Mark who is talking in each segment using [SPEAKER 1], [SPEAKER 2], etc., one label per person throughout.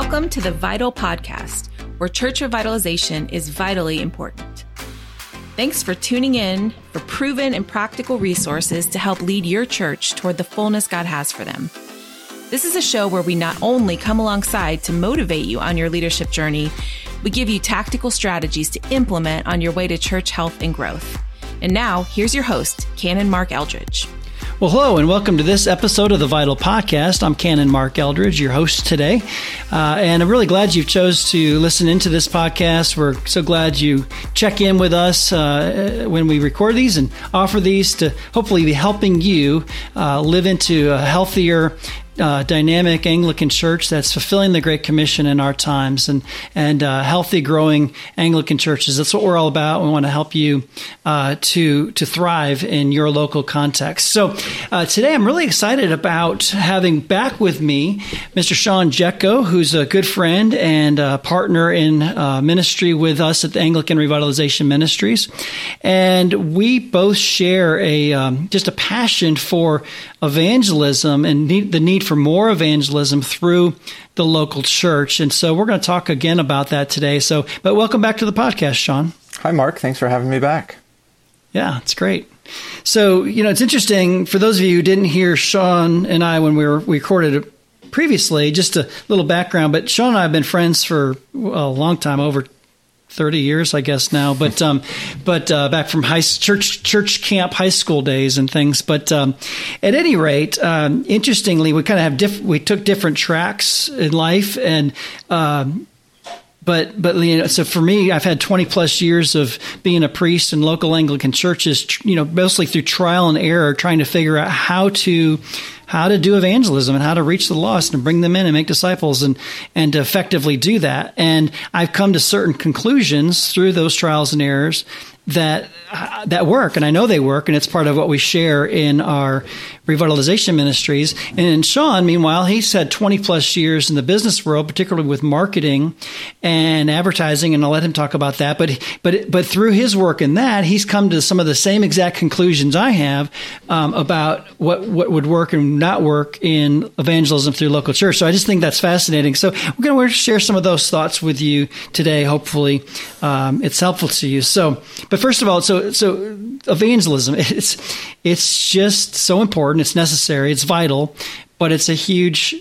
[SPEAKER 1] Welcome to the Vital Podcast, where church revitalization is vitally important. Thanks for tuning in for proven and practical resources to help lead your church toward the fullness God has for them. This is a show where we not only come alongside to motivate you on your leadership journey, we give you tactical strategies to implement on your way to church health and growth. And now, here's your host, Canon Mark Eldridge.
[SPEAKER 2] Well, hello, and welcome to this episode of the Vital Podcast. I'm Canon Mark Eldridge, your host today, uh, and I'm really glad you've chose to listen into this podcast. We're so glad you check in with us uh, when we record these and offer these to hopefully be helping you uh, live into a healthier uh, dynamic Anglican church that's fulfilling the Great Commission in our times and and uh, healthy, growing Anglican churches. That's what we're all about. We want to help you uh, to to thrive in your local context. So uh, today, I'm really excited about having back with me Mr. Sean Jecko, who's a good friend and partner in uh, ministry with us at the Anglican Revitalization Ministries, and we both share a um, just a passion for evangelism and need, the need for more evangelism through the local church. And so we're going to talk again about that today. So, but welcome back to the podcast, Sean.
[SPEAKER 3] Hi, Mark. Thanks for having me back.
[SPEAKER 2] Yeah, it's great. So, you know, it's interesting for those of you who didn't hear Sean and I when we were we recorded previously, just a little background, but Sean and I have been friends for a long time, over 30 years, I guess now, but, um, but, uh, back from high church, church camp, high school days and things. But, um, at any rate, um, interestingly, we kind of have diff- we took different tracks in life and, um, but but you know, so for me, I've had 20 plus years of being a priest in local Anglican churches, you know, mostly through trial and error, trying to figure out how to how to do evangelism and how to reach the lost and bring them in and make disciples and and to effectively do that. And I've come to certain conclusions through those trials and errors that that work, and I know they work, and it's part of what we share in our revitalization ministries. And Sean, meanwhile, he's had 20 plus years in the business world, particularly with marketing and advertising, and I'll let him talk about that. But but but through his work in that, he's come to some of the same exact conclusions I have um, about what what would work and not work in evangelism through local church. So I just think that's fascinating. So we're going to share some of those thoughts with you today. Hopefully, um, it's helpful to you. So, but first of all, so so evangelism, it's it's just so important important, it's necessary, it's vital, but it's a huge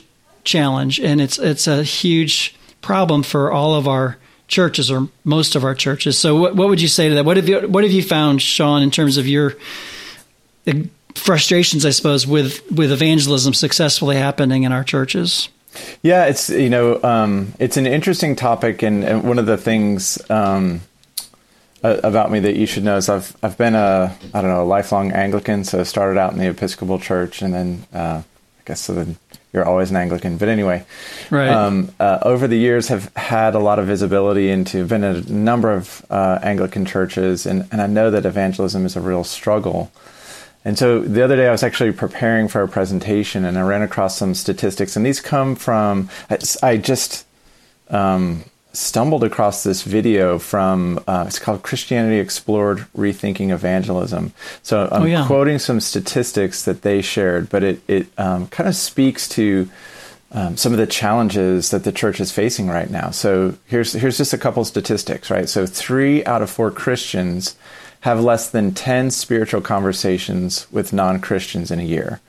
[SPEAKER 2] challenge and it's it's a huge problem for all of our churches or most of our churches. So what, what would you say to that? What have you what have you found, Sean, in terms of your frustrations, I suppose, with with evangelism successfully happening in our churches?
[SPEAKER 3] Yeah, it's you know um, it's an interesting topic, and, and one of the things um, about me that you should know is I've I've been a I don't know a lifelong Anglican. So I started out in the Episcopal Church, and then uh, I guess so then you're always an Anglican. But anyway,
[SPEAKER 2] right. Um,
[SPEAKER 3] uh, over the years, have had a lot of visibility into been in a number of uh, Anglican churches, and and I know that evangelism is a real struggle. And so the other day, I was actually preparing for a presentation, and I ran across some statistics, and these come from I, I just. Um, stumbled across this video from uh, it's called Christianity Explored Rethinking Evangelism. So I'm oh, yeah. quoting some statistics that they shared, but it it um, kind of speaks to um, some of the challenges that the church is facing right now. So here's here's just a couple statistics, right? So three out of four Christians have less than ten spiritual conversations with non Christians in a year,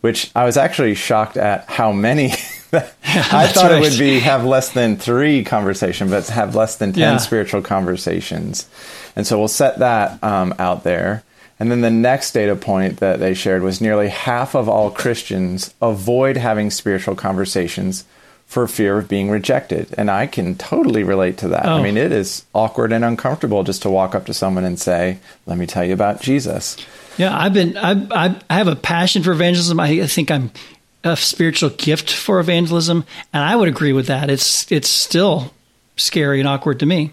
[SPEAKER 3] which I was actually shocked at how many. I thought right. it would be have less than three conversation, but have less than ten yeah. spiritual conversations, and so we'll set that um, out there. And then the next data point that they shared was nearly half of all Christians avoid having spiritual conversations for fear of being rejected. And I can totally relate to that. Oh. I mean, it is awkward and uncomfortable just to walk up to someone and say, "Let me tell you about Jesus."
[SPEAKER 2] Yeah, I've been I I have a passion for evangelism. I think I'm a spiritual gift for evangelism, and I would agree with that. It's it's still scary and awkward to me.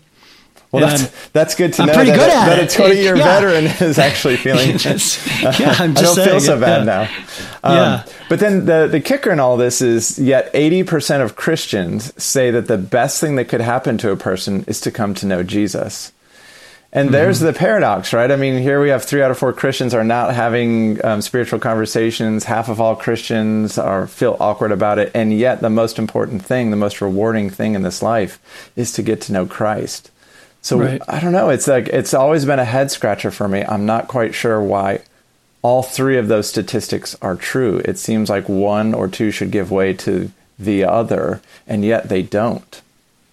[SPEAKER 3] Well, and that's that's good to
[SPEAKER 2] I'm
[SPEAKER 3] know.
[SPEAKER 2] Pretty
[SPEAKER 3] that,
[SPEAKER 2] good at
[SPEAKER 3] that a twenty year yeah. veteran is actually feeling.
[SPEAKER 2] yeah, I'm just
[SPEAKER 3] I don't
[SPEAKER 2] saying,
[SPEAKER 3] feel so bad
[SPEAKER 2] yeah.
[SPEAKER 3] now. Um,
[SPEAKER 2] yeah.
[SPEAKER 3] But then the the kicker in all this is yet eighty percent of Christians say that the best thing that could happen to a person is to come to know Jesus. And mm-hmm. there's the paradox, right? I mean, here we have three out of four Christians are not having um, spiritual conversations. Half of all Christians are feel awkward about it, and yet the most important thing, the most rewarding thing in this life, is to get to know Christ. So right. I don't know. It's like it's always been a head scratcher for me. I'm not quite sure why all three of those statistics are true. It seems like one or two should give way to the other, and yet they don't.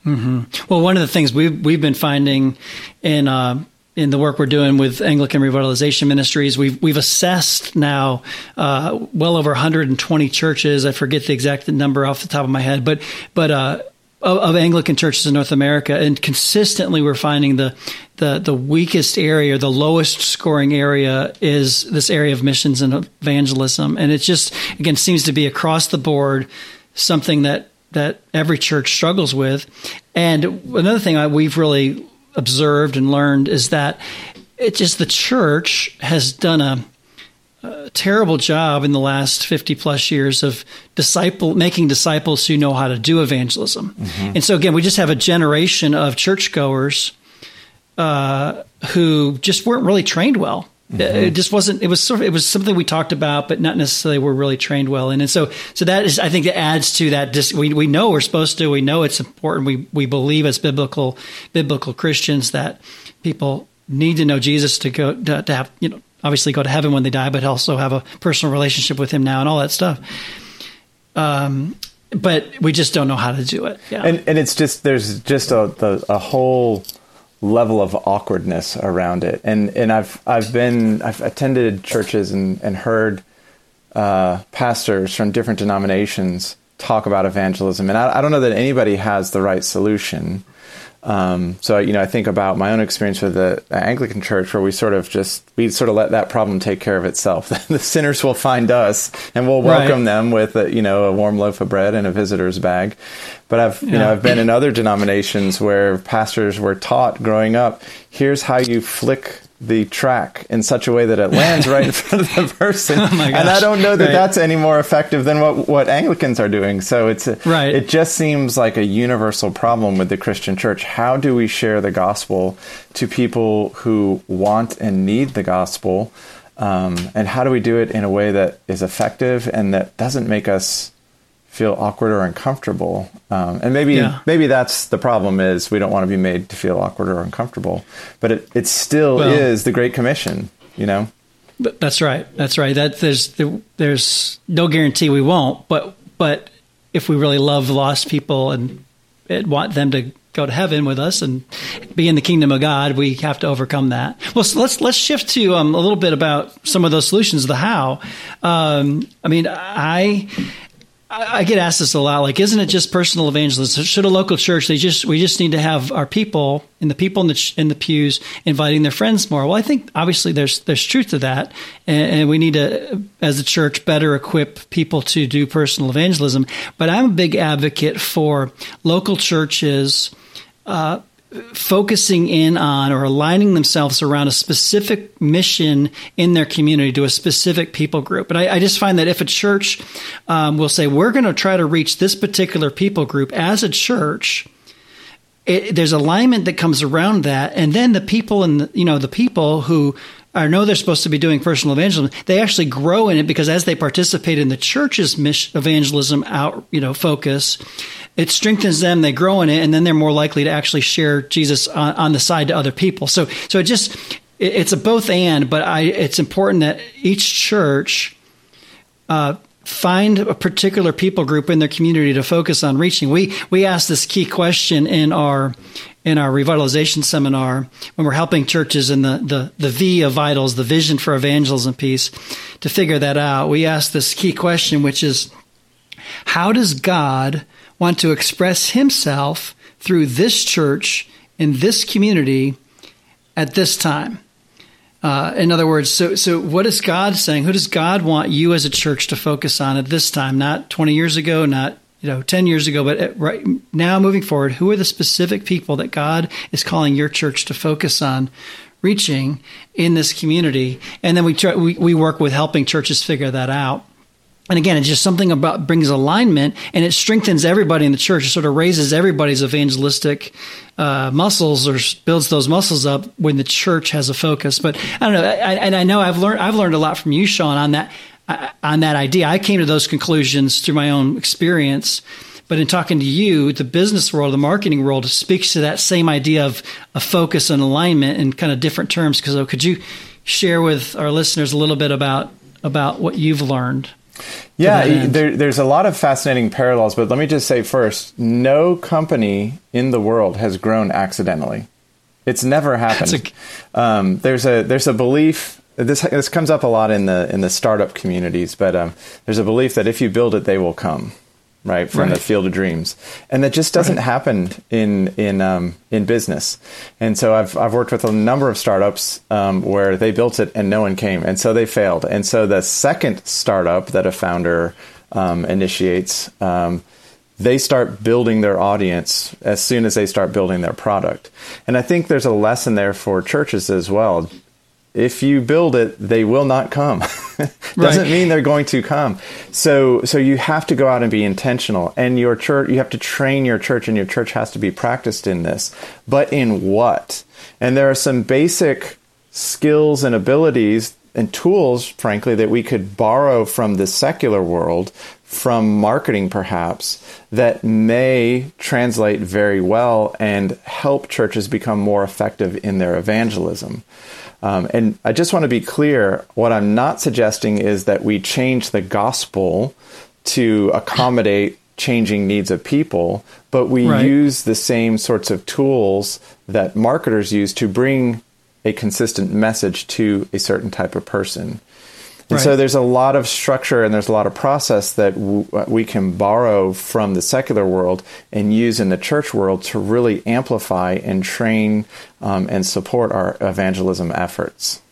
[SPEAKER 2] Mm-hmm. Well, one of the things we've we've been finding in uh, in the work we're doing with Anglican Revitalization Ministries, we've we've assessed now uh, well over 120 churches. I forget the exact number off the top of my head, but but uh, of, of, Anglican churches in North America, and consistently we're finding the the the weakest area, the lowest scoring area is this area of missions and evangelism, and it just again seems to be across the board something that that every church struggles with. And another thing we've really observed and learned is that it just the church has done a, a, terrible job in the last 50 plus years of disciple making disciples who know how to do evangelism. Mm-hmm. And so again, we just have a generation of churchgoers uh, who just weren't really trained well. Mm-hmm. It just wasn't. It was sort of. It was something we talked about, but not necessarily we're really trained well in. And so, so that is. I think it adds to that. Dis, we we know we're supposed to. We know it's important. We we believe as biblical biblical Christians that people need to know Jesus to go to, to have you know obviously go to heaven when they die, but also have a personal relationship with Him now and all that stuff. Um, but we just don't know how to do it.
[SPEAKER 3] Yeah, and and it's just there's just a the, a whole level of awkwardness around it. And and I've I've been I've attended churches and and heard uh, pastors from different denominations talk about evangelism, and I, I, don't know that anybody has the right solution. Um, so you know, I think about my own experience with the Anglican Church, where we sort of just we sort of let that problem take care of itself. the sinners will find us, and we'll welcome right. them with a, you know a warm loaf of bread and a visitor's bag. But I've you yeah. know I've been in other denominations where pastors were taught growing up, here's how you flick the tract in such a way that it lands right in front of the person. oh and I don't know that right. that's any more effective than what, what Anglicans are doing. So it's a, right. it just seems like a universal problem with the Christian church. How do we share the gospel to people who want and need the gospel? Um, and how do we do it in a way that is effective and that doesn't make us feel awkward or uncomfortable. Um, and maybe yeah. maybe that's the problem is we don't want to be made to feel awkward or uncomfortable. But it, it still well, is the Great Commission, you know.
[SPEAKER 2] That's right. That's right. That there's there's no guarantee we won't. But but if we really love lost people and want them to go to heaven with us and be in the kingdom of God, we have to overcome that. Well, so let's let's shift to um, a little bit about some of those solutions, the how. Um, I mean, I I, get asked this a lot. Like, isn't it just personal evangelism? Should a local church? They just we just need to have our people and the people in the in the pews inviting their friends more. Well, I think obviously there's there's truth to that, and, and we need to, as a church, better equip people to do personal evangelism. But I'm a big advocate for local churches. Uh, focusing in on or aligning themselves around a specific mission in their community to a specific people group. And I, I just find that if a church um, will say, we're going to try to reach this particular people group as a church, it, there's alignment that comes around that. And then the people and, you know, the people who I know they're supposed to be doing personal evangelism. They actually grow in it because as they participate in the church's evangelism out, you know, focus, it strengthens them. They grow in it, and then they're more likely to actually share Jesus on, on the side to other people. So, so it just it, it's a both and. But I, it's important that each church uh, find a particular people group in their community to focus on reaching. We we asked this key question in our in our revitalization seminar when we're helping churches in the, the, the V of vitals, the vision for evangelism piece, to figure that out. We asked this key question, which is how does God want to express himself through this church in this community at this time. Uh, in other words, so so what is God saying? Who does God want you as a church to focus on at this time? Not 20 years ago, not you know 10 years ago, but right now, moving forward, who are the specific people that God is calling your church to focus on reaching in this community? And then we try, we, we work with helping churches figure that out. And again, it's just something about brings alignment and it strengthens everybody in the church. It sort of raises everybody's evangelistic uh, muscles or builds those muscles up when the church has a focus. But I don't know, I, and I know I've learned I've learned a lot from you, Sean, on that uh, on that idea. I came to those conclusions through my own experience. But in talking to you, the business world, the marketing world speaks to that same idea of a focus and alignment in kind of different terms. Because could you share with our listeners a little bit about about what you've learned?
[SPEAKER 3] Yeah, there, there's a lot of fascinating parallels, but let me just say first no company in the world has grown accidentally. It's never happened. A... Um, there's a there's a belief this this comes up a lot in the in the startup communities, but um, there's a belief that if you build it, they will come right from right. the field of dreams and that just doesn't right. happen in in um, in business and so I've I've worked with a number of startups um, where they built it and no one came and so they failed and so the second startup that a founder um, initiates um, they start building their audience as soon as they start building their product and I think there's a lesson there for churches as well if you build it, they will not come. Doesn't right. mean they're going to come. So, so you have to go out and be intentional. And your church, you have to train your church, and your church has to be practiced in this. But in what? And there are some basic skills and abilities and tools, frankly, that we could borrow from the secular world, from marketing perhaps, that may translate very well and help churches become more effective in their evangelism. Um, and I just want to be clear what I'm not suggesting is that we change the gospel to accommodate changing needs of people, but we right. use the same sorts of tools that marketers use to bring a consistent message to a certain type of person. And right. so there's a lot of structure and there's a lot of process that w- uh, we can borrow from the secular world and use in the church world to really amplify and train um, and support our evangelism efforts.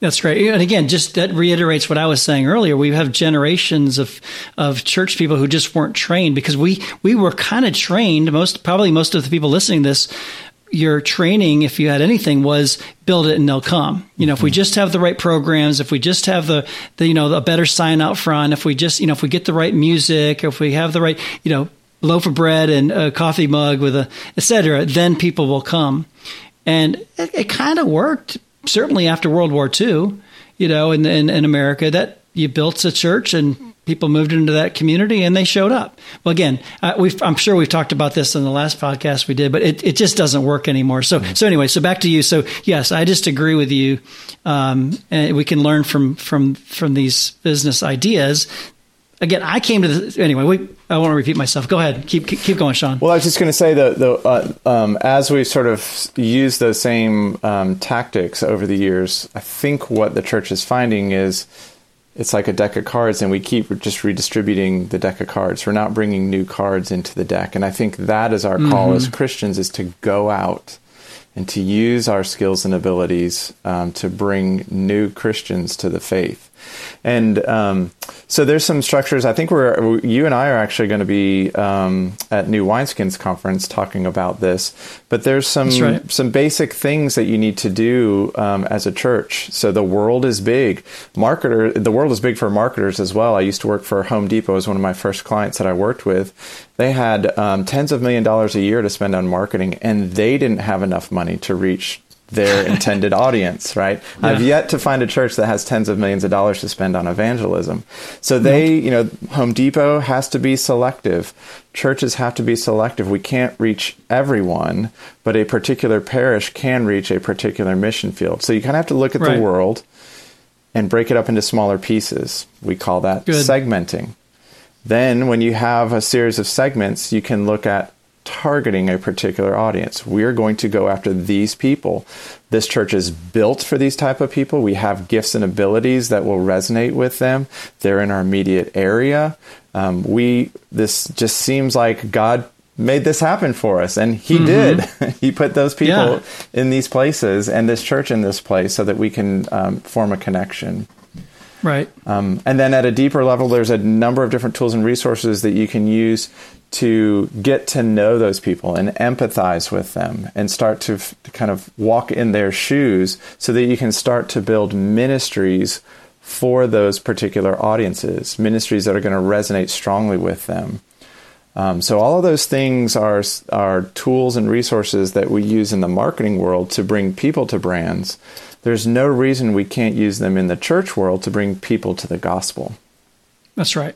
[SPEAKER 2] That's great. And again, just that reiterates what I was saying earlier. We have generations of of church people who just weren't trained because we we were kind of trained. Most probably most of the people listening to this your training, if you had anything, was build it and they'll come. You know, if we mm-hmm. just have the right programs, if we just have the, the you know, a better sign out front, if we just, you know, if we get the right music, if we have the right, you know, loaf of bread and a coffee mug with a, etc., then people will come. And it, it kind of worked, certainly after World War II, you know, in, in, in America, that you built a church and people moved into that community and they showed up. Well, again, uh, I'm sure we've talked about this in the last podcast we did, but it, it just doesn't work anymore. So, mm-hmm. so anyway, so back to you. So yes, I just agree with you. Um, and we can learn from, from, from these business ideas. Again, I came to the, anyway, we, I want to repeat myself. Go ahead. Keep, keep, keep going, Sean.
[SPEAKER 3] Well, I was just going to say that the, uh, um, as we sort of use those same um, tactics over the years, I think what the church is finding is, it's like a deck of cards and we keep just redistributing the deck of cards. We're not bringing new cards into the deck. And i think that is our mm-hmm. call as christians is to go out and to use our skills and abilities um, to bring new christians to the faith and um, so there's some structures. I think we're you and I are actually going to be um, at New Wineskins conference talking about this. But there's some right. some basic things that you need to do um, as a church. So the world is big. Marketer, the world is big for marketers as well. I used to work for Home Depot as one of my first clients that I worked with. They had um, tens of million dollars a year to spend on marketing, and they didn't have enough money to reach their intended audience, right? Yeah. I've yet to find a church that has tens of millions of dollars to spend on evangelism. So they, you know, Home Depot has to be selective. Churches have to be selective. We can't reach everyone, but a particular parish can reach a particular mission field. So you kind of have to look at right. the world and break it up into smaller pieces. We call that Good. segmenting. Then, when you have a series of segments, you can look at targeting a particular audience. We're going to go after these people. This church is built for these type of people. We have gifts and abilities that will resonate with them. They're in our immediate area. Um, we this just seems like God made this happen for us and he mm-hmm. did he put those people yeah. in these places and this church in this place so that we can um, form a connection
[SPEAKER 2] right
[SPEAKER 3] um, and then at a deeper level there's a number of different tools and resources that you can use to get to know those people and empathize with them and start to, f- to kind of walk in their shoes so that you can start to build ministries for those particular audiences, ministries that are going to resonate strongly with them. Um, so all of those things are are tools and resources that we use in the marketing world to bring people to brands. There's no reason we can't use them in the church world to bring people to the gospel.
[SPEAKER 2] That's right.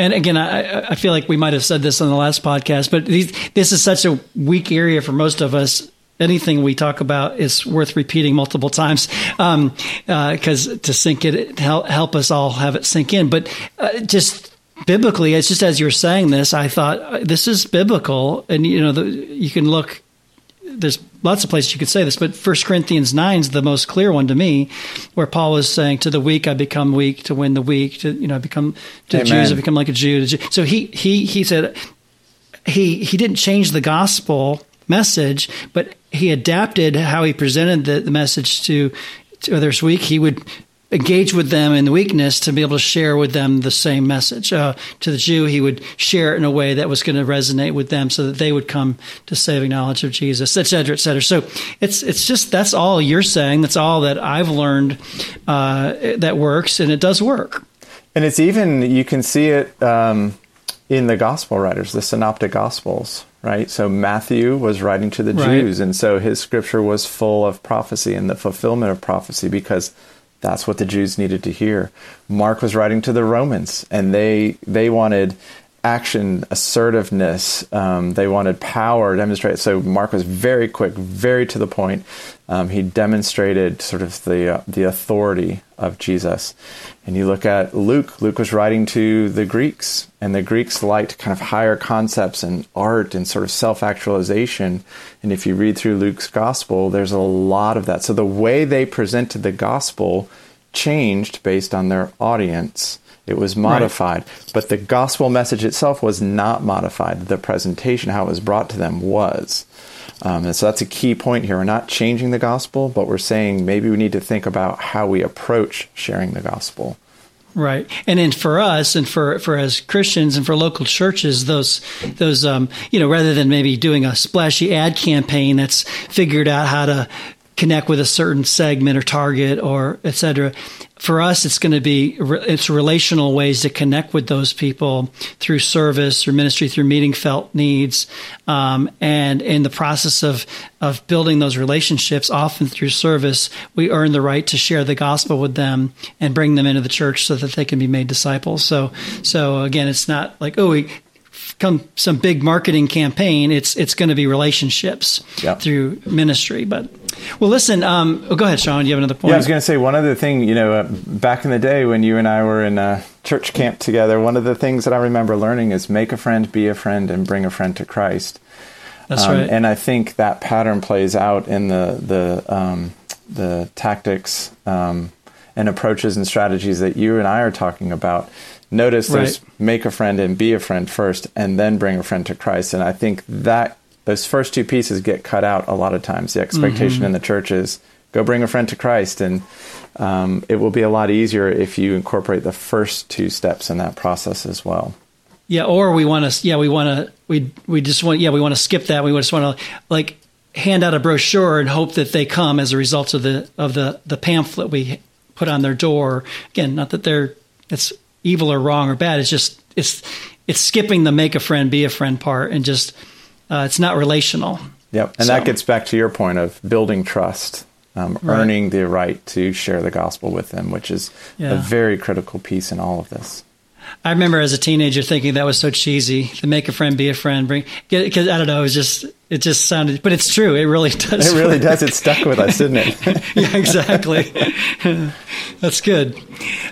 [SPEAKER 2] And again, I, I feel like we might have said this on the last podcast, but these, this is such a weak area for most of us anything we talk about is worth repeating multiple times because um, uh, to sink it help, help us all have it sink in but uh, just biblically, it's just as you're saying this, I thought uh, this is biblical, and you know, the, you can look. There's lots of places you could say this, but First Corinthians nine is the most clear one to me, where Paul is saying, "To the weak I become weak to win the weak. To you know, I become to Amen. Jews I become like a Jew." So he he he said he he didn't change the gospel message, but he adapted how he presented the, the message to, to others weak. He would engage with them in the weakness to be able to share with them the same message. Uh, to the Jew, he would share it in a way that was going to resonate with them so that they would come to saving knowledge of Jesus, et cetera, et cetera. So it's, it's just, that's all you're saying. That's all that I've learned uh, that works, and it does work.
[SPEAKER 3] And it's even, you can see it um, in the gospel writers, the synoptic gospels, right? So Matthew was writing to the right. Jews, and so his scripture was full of prophecy and the fulfillment of prophecy because that's what the Jews needed to hear. Mark was writing to the Romans, and they they wanted action, assertiveness. Um, they wanted power, demonstrate. So Mark was very quick, very to the point. Um, he demonstrated sort of the uh, the authority of Jesus. And you look at Luke. Luke was writing to the Greeks, and the Greeks liked kind of higher concepts and art and sort of self actualization. And if you read through Luke's gospel, there's a lot of that. So the way they presented the gospel changed based on their audience. It was modified, right. but the gospel message itself was not modified. The presentation, how it was brought to them, was. Um, and so that's a key point here. We're not changing the gospel, but we're saying maybe we need to think about how we approach sharing the gospel.
[SPEAKER 2] Right, and then for us, and for for as Christians, and for local churches, those those um, you know, rather than maybe doing a splashy ad campaign that's figured out how to connect with a certain segment or target or et cetera, for us, it's going to be it's relational ways to connect with those people through service, through ministry, through meeting felt needs, um, and in the process of of building those relationships, often through service, we earn the right to share the gospel with them and bring them into the church so that they can be made disciples. So, so again, it's not like oh, we come some big marketing campaign. It's it's going to be relationships yep. through ministry. But well, listen. Um, oh, go ahead, Sean. Do you have another point?
[SPEAKER 3] Yeah, I was going to say one other thing. You know, uh, back in the day when you and I were in a church camp together, one of the things that I remember learning is make a friend, be a friend, and bring a friend to Christ.
[SPEAKER 2] That's um, right.
[SPEAKER 3] And I think that pattern plays out in the the um, the tactics um, and approaches and strategies that you and I are talking about. Notice right. there's make a friend and be a friend first, and then bring a friend to Christ. And I think that those first two pieces get cut out a lot of times. The expectation mm-hmm. in the church is go bring a friend to Christ, and um, it will be a lot easier if you incorporate the first two steps in that process as well.
[SPEAKER 2] Yeah, or we want to. Yeah, we want to. We we just want. Yeah, we want to skip that. We just want to like hand out a brochure and hope that they come as a result of the of the the pamphlet we put on their door. Again, not that they're it's evil or wrong or bad. It's just it's it's skipping the make a friend, be a friend part, and just uh, it's not relational.
[SPEAKER 3] Yep, and so. that gets back to your point of building trust, um, right. earning the right to share the gospel with them, which is yeah. a very critical piece in all of this.
[SPEAKER 2] I remember as a teenager thinking that was so cheesy to make a friend, be a friend, bring because I don't know, it was just it just sounded, but it's true. It really does.
[SPEAKER 3] It really work. does. It stuck with us, didn't it?
[SPEAKER 2] yeah, exactly. That's good.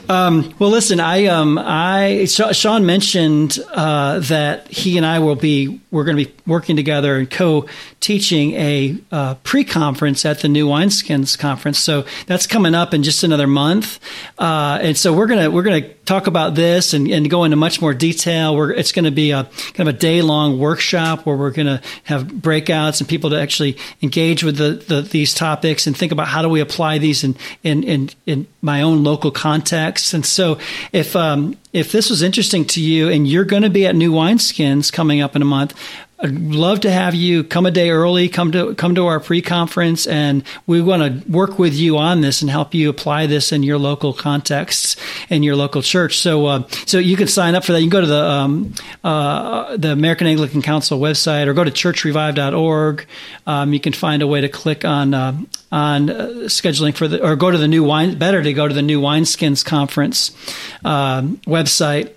[SPEAKER 2] Um, well, listen, I, um, I, Sean mentioned uh, that he and I will be, we're going to be working together and co-teaching a uh, pre-conference at the New Wineskins conference. So that's coming up in just another month, uh, and so we're gonna we're gonna talk about this and, and go into much more detail. We're, it's going to be a kind of a day long workshop where we're going to have breakouts and people to actually engage with the, the, these topics and think about how do we apply these in, in, in, in my own local context. And so if, um, if this was interesting to you and you're going to be at New Wineskins coming up in a month, I'd love to have you come a day early, come to come to our pre-conference, and we want to work with you on this and help you apply this in your local contexts in your local church. So, uh, so you can sign up for that. You can go to the um, uh, the American Anglican Council website or go to churchrevive.org. Um, you can find a way to click on uh, on uh, scheduling for the or go to the new wine. Better to go to the new wineskins conference um, website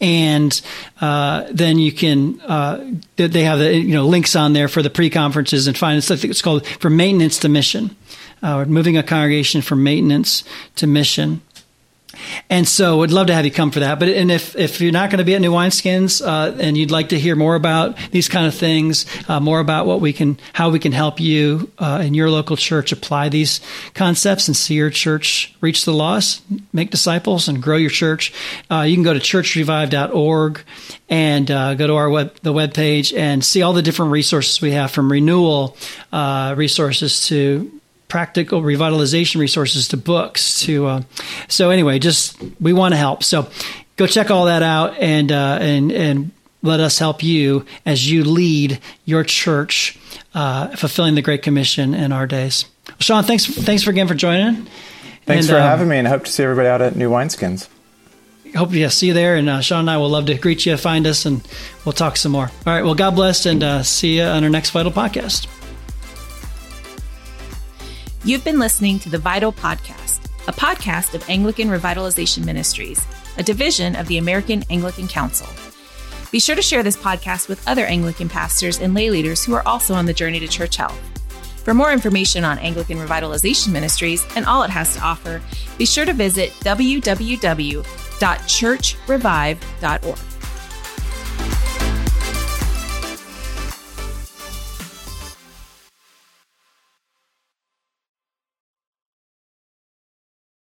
[SPEAKER 2] and uh, then you can uh, they have the you know links on there for the pre-conferences and find I think it's called from maintenance to mission, uh, moving a congregation from maintenance to mission. And so, we'd love to have you come for that. But and if if you're not going to be at New Wineskins uh, and you'd like to hear more about these kind of things, uh, more about what we can, how we can help you uh, in your local church apply these concepts and see your church reach the lost, make disciples, and grow your church, uh, you can go to churchrevive.org and uh, go to our web the web page and see all the different resources we have from renewal uh, resources to practical revitalization resources to books to uh, so anyway just we want to help. So go check all that out and uh, and and let us help you as you lead your church uh, fulfilling the great commission in our days. Sean thanks thanks again for joining.
[SPEAKER 3] Thanks and, for um, having me and hope to see everybody out at new wineskins.
[SPEAKER 2] Hope to see you there and uh, sean and i will love to greet you find us and we'll talk some more. All right well god bless and uh, see you on our next vital podcast
[SPEAKER 1] You've been listening to the Vital Podcast, a podcast of Anglican Revitalization Ministries, a division of the American Anglican Council. Be sure to share this podcast with other Anglican pastors and lay leaders who are also on the journey to church health. For more information on Anglican Revitalization Ministries and all it has to offer, be sure to visit www.churchrevive.org.